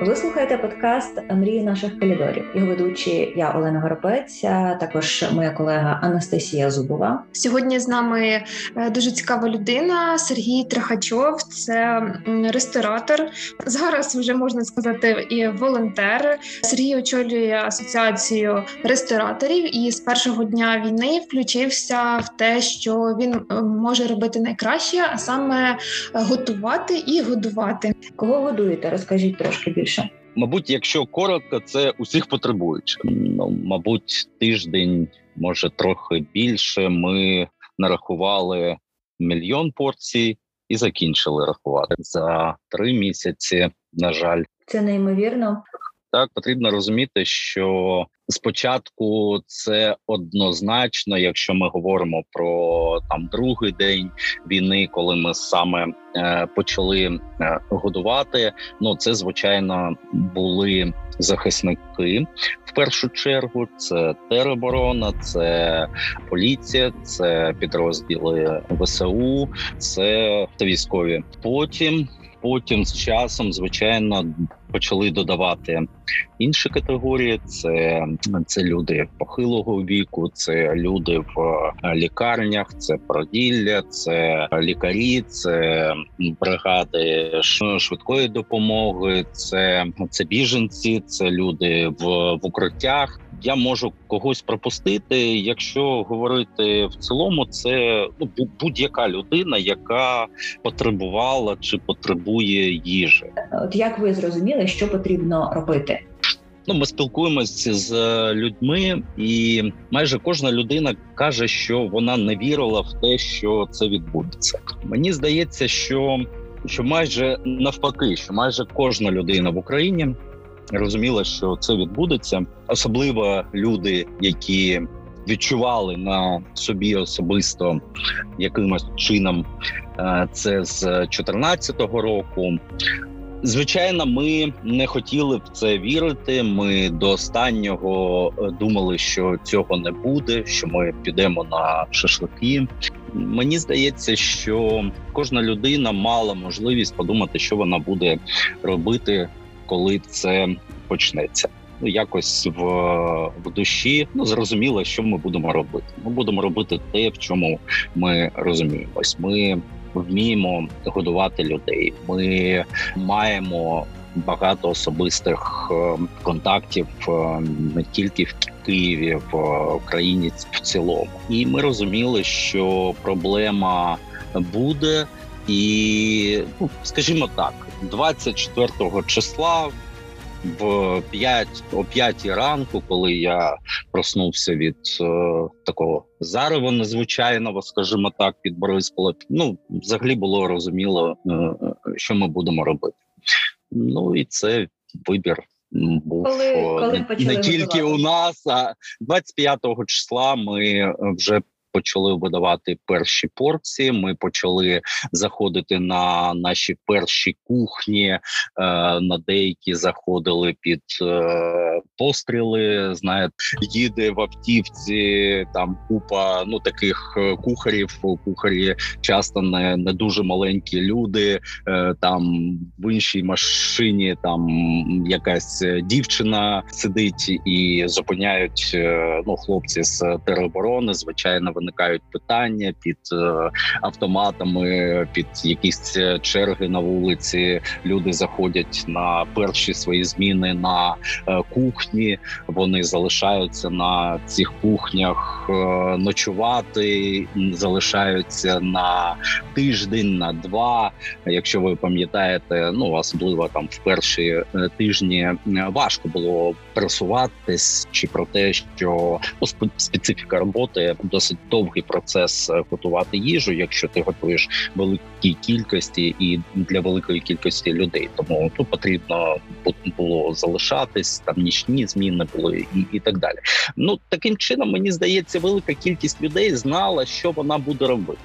Ви слухаєте подкаст Мрії наших коридорів. Його ведучі я Олена Горопець, також моя колега Анастасія Зубова. Сьогодні з нами е, дуже цікава людина Сергій Трахачов. Це ресторатор. Зараз вже можна сказати і волонтер. Сергій очолює асоціацію рестораторів і з першого дня війни включився в те, що він е, може робити найкраще, а саме готувати і годувати. Кого годуєте? Розкажіть трошки більше. Мабуть, якщо коротко, це усіх потребуючих. Ну, мабуть, тиждень, може трохи більше. Ми нарахували мільйон порцій і закінчили рахувати за три місяці. На жаль, це неймовірно. Так потрібно розуміти, що спочатку це однозначно, якщо ми говоримо про там другий день війни, коли ми саме е, почали е, годувати. Ну це звичайно були захисники в першу чергу. Це тероборона, це поліція, це підрозділи ВСУ, це військові. Потім Потім з часом, звичайно, почали додавати інші категорії: це це люди похилого віку, це люди в е, лікарнях, це проділля, це лікарі, це бригади швидкої допомоги, це це біженці, це люди в, в укриттях я можу когось пропустити. Якщо говорити в цілому, це ну будь-яка людина, яка потребувала чи потребує їжі. От як ви зрозуміли, що потрібно робити? Ну, ми спілкуємося з людьми, і майже кожна людина каже, що вона не вірила в те, що це відбудеться. Мені здається, що що майже навпаки, що майже кожна людина в Україні розуміла, що це відбудеться, особливо люди, які відчували на собі особисто якимось чином е, це з 2014 року. Звичайно, ми не хотіли в це вірити. Ми до останнього е, думали, що цього не буде. Що ми підемо на шашлики. Мені здається, що кожна людина мала можливість подумати, що вона буде робити коли це почнеться. Ну, якось в в душі ну зрозуміло, що ми будемо робити. Ми будемо робити те, в чому ми розуміємось. Ми вміємо годувати людей. Ми маємо багато особистих е, контактів е, не тільки в Києві, в Україні в цілому. І ми розуміли, що проблема буде, і ну скажімо так, 24 числа в 5, о 5 ранку, коли я проснувся від е, такого зарева незвичайного, скажімо так, під Бориспола, ну взагалі було розуміло, е, що ми будемо робити. Ну і це вибір. Був коли, коли не, не тільки у нас, а 25 числа ми вже почали видавати перші порції. Ми почали заходити на наші перші кухні. Е, на деякі заходили під е, постріли. Знаєте, їде в автівці там купа ну таких е, кухарів. Кухарі часто не не дуже маленькі люди. Там в іншій машині там якась дівчина сидить і зупиняють ну хлопці з тероборони. Звичайно, виникають питання під е, автоматами, під якісь е, черги на вулиці. Люди заходять на перші свої зміни на е, кухні. Вони залишаються на цих кухнях ночувати, залишаються на тиждень, на два. Якщо ви пам'ятаєте, ну особливо там в перші тижні важко було просуватись, чи про те, що ну, специфіка роботи досить довгий процес е, готувати їжу, якщо ти готуєш великій кількості і для великої кількості людей. Тому тут потрібно було залишатись там нічні зміни були і, і так далі. Ну таким чином мені здається, велика кількість людей знала, що вона буде робити,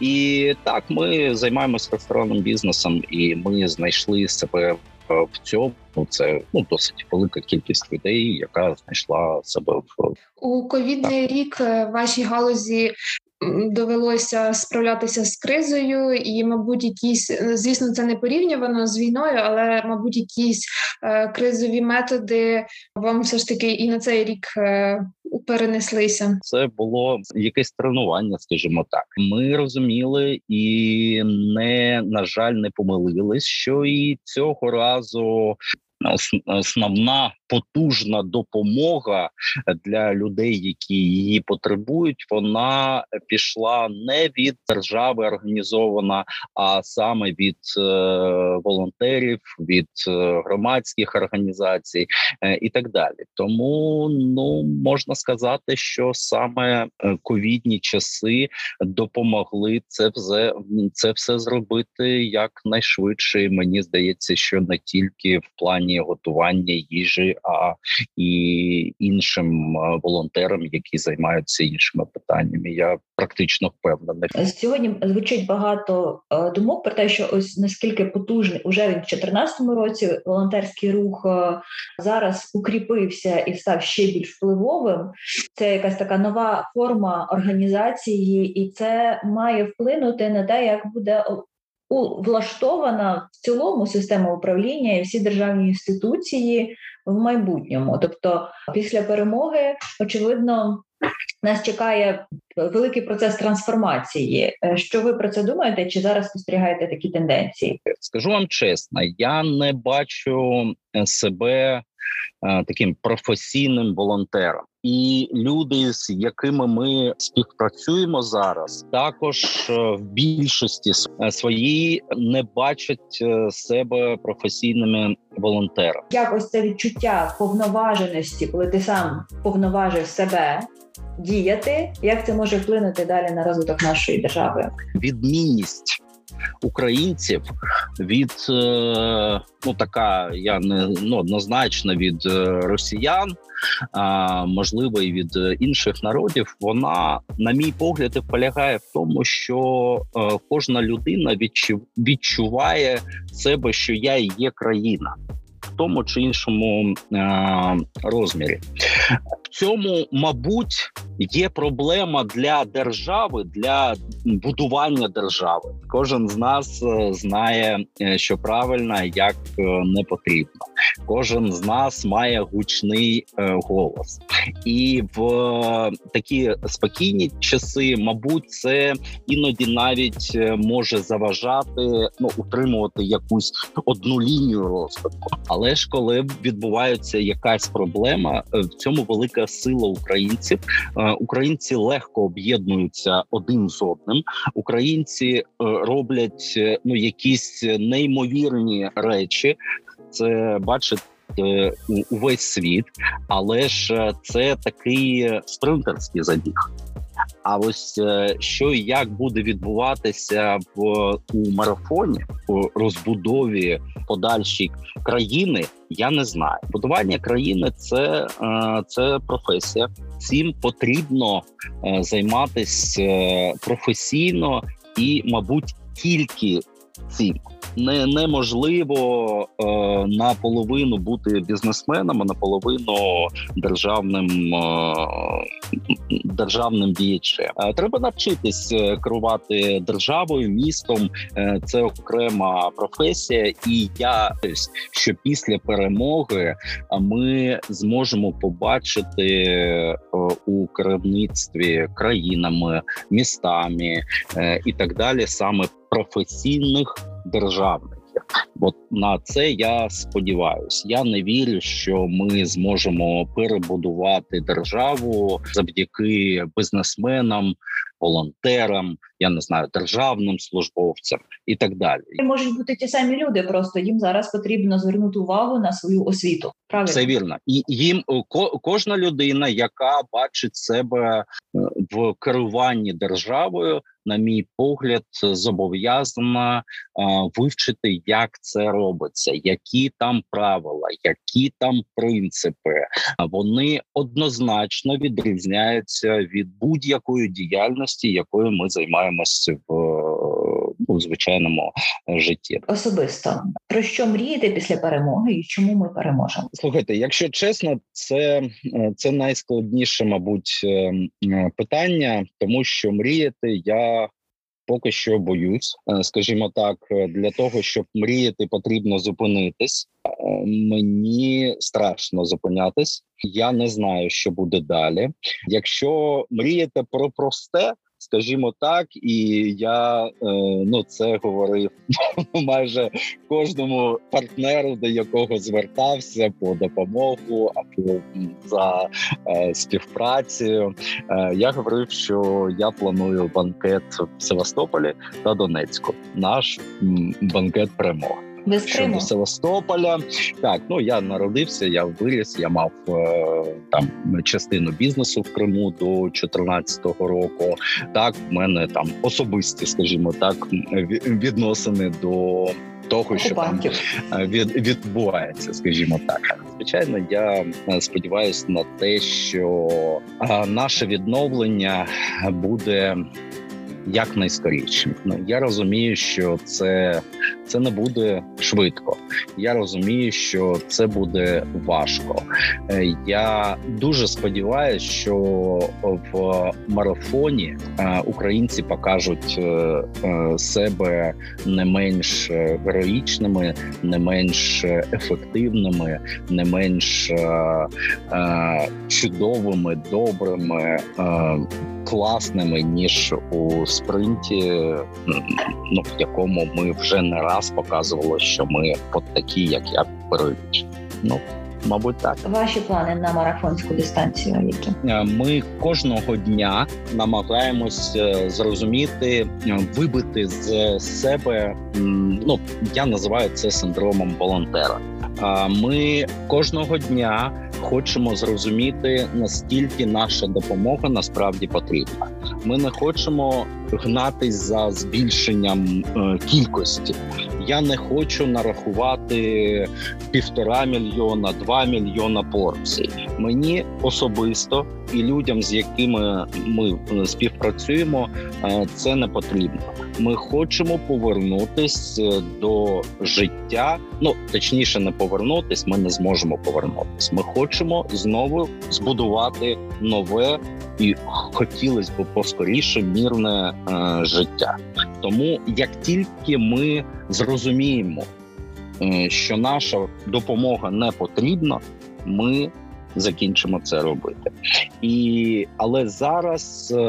і так ми займаємося ресторанним бізнесом, і ми знайшли себе в цьому це ну досить велика кількість людей, яка знайшла себе в у ковідний рік. Е, вашій галузі довелося справлятися з кризою, і, мабуть, якісь звісно, це не порівнювано з війною, але мабуть, якісь е, кризові методи вам все ж таки і на цей рік е, перенеслися. Це було якесь тренування, скажімо так. Ми розуміли і не на жаль не помилились, що і цього разу основна потужна допомога для людей, які її потребують. Вона пішла не від держави організована, а саме від е, волонтерів, від е, громадських організацій е, і так далі. Тому ну можна сказати, що саме е, ковідні часи допомогли це все це все зробити якнайшвидше. Мені здається, що не тільки в плані готування їжі а і іншим волонтерам, які займаються іншими питаннями. Я практично впевнений. Сьогодні звучить багато думок про те, що ось наскільки потужний уже він в 2014 році волонтерський рух зараз укріпився і став ще більш впливовим. Це якась така нова форма організації, і це має вплинути на те, як буде влаштована в цілому система управління і всі державні інституції в майбутньому. Тобто, після перемоги, очевидно, нас чекає великий процес трансформації. Е, що ви про це думаєте? Чи зараз спостерігаєте такі тенденції? Скажу вам чесно, я не бачу е, себе таким професійним волонтером. І люди, з якими ми співпрацюємо зараз, також е, в більшості е, своїй не бачать себе професійними волонтерами. Як ось це відчуття повноваженості, коли ти сам повноважив себе діяти, як це може вплинути далі на розвиток нашої держави? Відмінність українців від е, ну така я не ну, однозначно від е, росіян, а можливо і від інших народів. Вона, на мій погляд, і полягає в тому, що е, кожна людина відчуває себе, що я і є країна. Тому чи іншому е, розмірі в цьому, мабуть, є проблема для держави для будування держави. Кожен з нас е, знає, е, що правильно, як е, не потрібно. Кожен з нас має гучний голос, і в такі спокійні часи, мабуть, це іноді навіть може заважати ну утримувати якусь одну лінію розвитку. Але ж коли відбувається якась проблема, в цьому велика сила українців. Українці легко об'єднуються один з одним. Українці е, роблять е, ну якісь неймовірні речі. Це бачить увесь світ, але ж це такий спринтерський забіг. А ось е, що і як буде відбуватися в у марафоні у розбудові подальшій країни, я не знаю. Будування країни це, е, це професія. Цим потрібно е, займатися професійно і, мабуть, тільки цим не неможливо е, наполовину бути бізнесменом, а наполовину державним е, державним діячем. Е, треба навчитись е, керувати державою, містом. Е, це окрема професія, і я що після перемоги ми зможемо побачити у керівництві країнами, містами і так далі, саме професійних державників. От на це я сподіваюся. Я не вірю, що ми зможемо перебудувати державу завдяки бізнесменам, волонтерам, я не знаю, державним службовцям і так далі. Можуть бути ті самі люди, просто їм зараз потрібно звернути увагу на свою освіту. Правильно? Все вірно, і їм кожна людина, яка бачить себе е, в керуванні державою, на мій погляд, зобов'язана вивчити, як це робиться, які там правила, які там принципи. Вони однозначно відрізняються від будь-якої діяльності, якою ми займаємося в у звичайному житті. Особисто про що мрієте після перемоги, і чому ми переможемо? Слухайте, якщо чесно, це це найскладніше, мабуть, питання, тому що мріяти я поки що боюсь. Е, скажімо так, е, для того, щоб мріяти, потрібно зупинитись. Е, мені страшно зупинятись. Я не знаю, що буде далі. Якщо мрієте про просте, скажімо так, і я е, ну це говорив майже кожному партнеру, до якого звертався по допомогу або за е, співпрацею. Е, я говорив, що я планую банкет в Севастополі та Донецьку. Наш банкет Без Щодо Севастополя, так ну я народився, я виріс. Я мав е, там частину бізнесу в Криму до 2014 року. Так, в мене там особисті, скажімо так, відносини до того, що там е, від, відбувається, скажімо так. Звичайно, я е, сподіваюся на те, що наше відновлення буде якнайскоріше. Ну я розумію, що це це не буде швидко. Я розумію, що це буде важко. Е, я дуже сподіваюся, що в марафоні е, українці покажуть е, себе не менш героїчними, не менш ефективними, не менш чудовими, добрими, класними ніж у спринті, ну в якому ми вже не раз показували, що ми от такі, як я Перович. Ну мабуть, так ваші плани на марафонську дистанцію. які? Е, ми кожного дня намагаємось е, зрозуміти, е, вибити з себе. Ну я називаю це синдромом волонтера. Ми кожного дня хочемо зрозуміти, наскільки наша допомога насправді потрібна. Ми не хочемо гнатись за збільшенням е, кількості. Я не хочу нарахувати півтора мільйона, два мільйона порцій. Мені особисто і людям, з якими ми е, співпрацюємо, е, це не потрібно. Ми хочемо повернутись е, до життя. Ну точніше, не повернутись. Ми не зможемо повернутись. Ми хочемо знову збудувати нове і хотілося б поскоріше мірне життя. Тому як тільки ми зрозуміємо, е, що наша допомога не потрібна, ми закінчимо це робити. І але зараз е,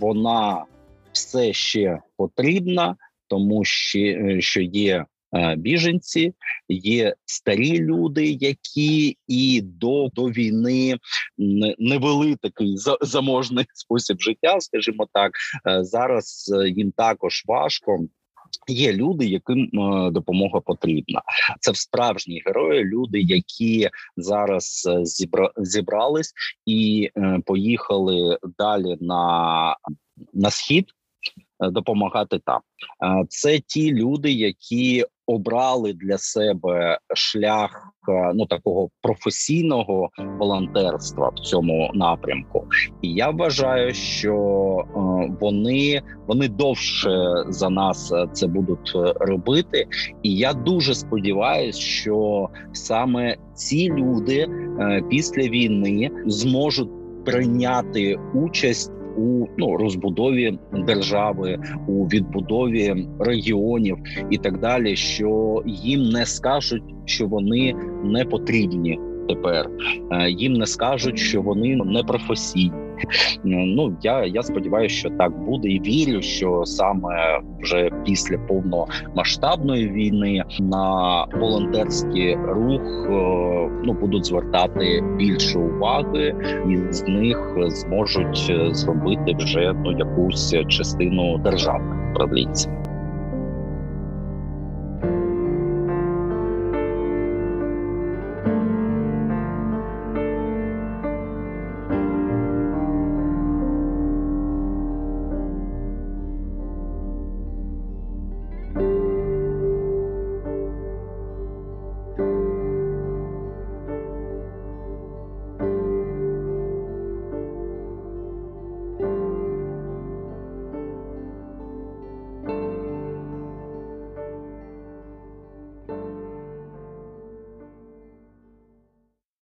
вона все ще потрібна, тому що, е, що є Е, біженці, є старі люди, які і до до війни не вели такий заможний спосіб життя, скажімо так. Е, зараз е, їм також важко. Є люди, яким допомога потрібна. Це справжні герої, люди, які зараз зібрались і поїхали далі на, на схід. Допомагати там це ті люди, які обрали для себе шлях е, ну такого професійного волонтерства в цьому напрямку, і я вважаю, що е, вони вони довше за нас е, це будуть робити. І я дуже сподіваюся, що саме ці люди після війни зможуть прийняти участь у ну розбудові держави, у відбудові регіонів і так далі, що їм не скажуть, що вони не потрібні тепер. Е, їм не скажуть, що вони не професійні. Ну я я сподіваюся, що так буде, і вірю, що саме вже після повномасштабної війни на волонтерський рух е, ну будуть звертати більше уваги, і з них зможуть зробити вже ну якусь частину державних управлінців.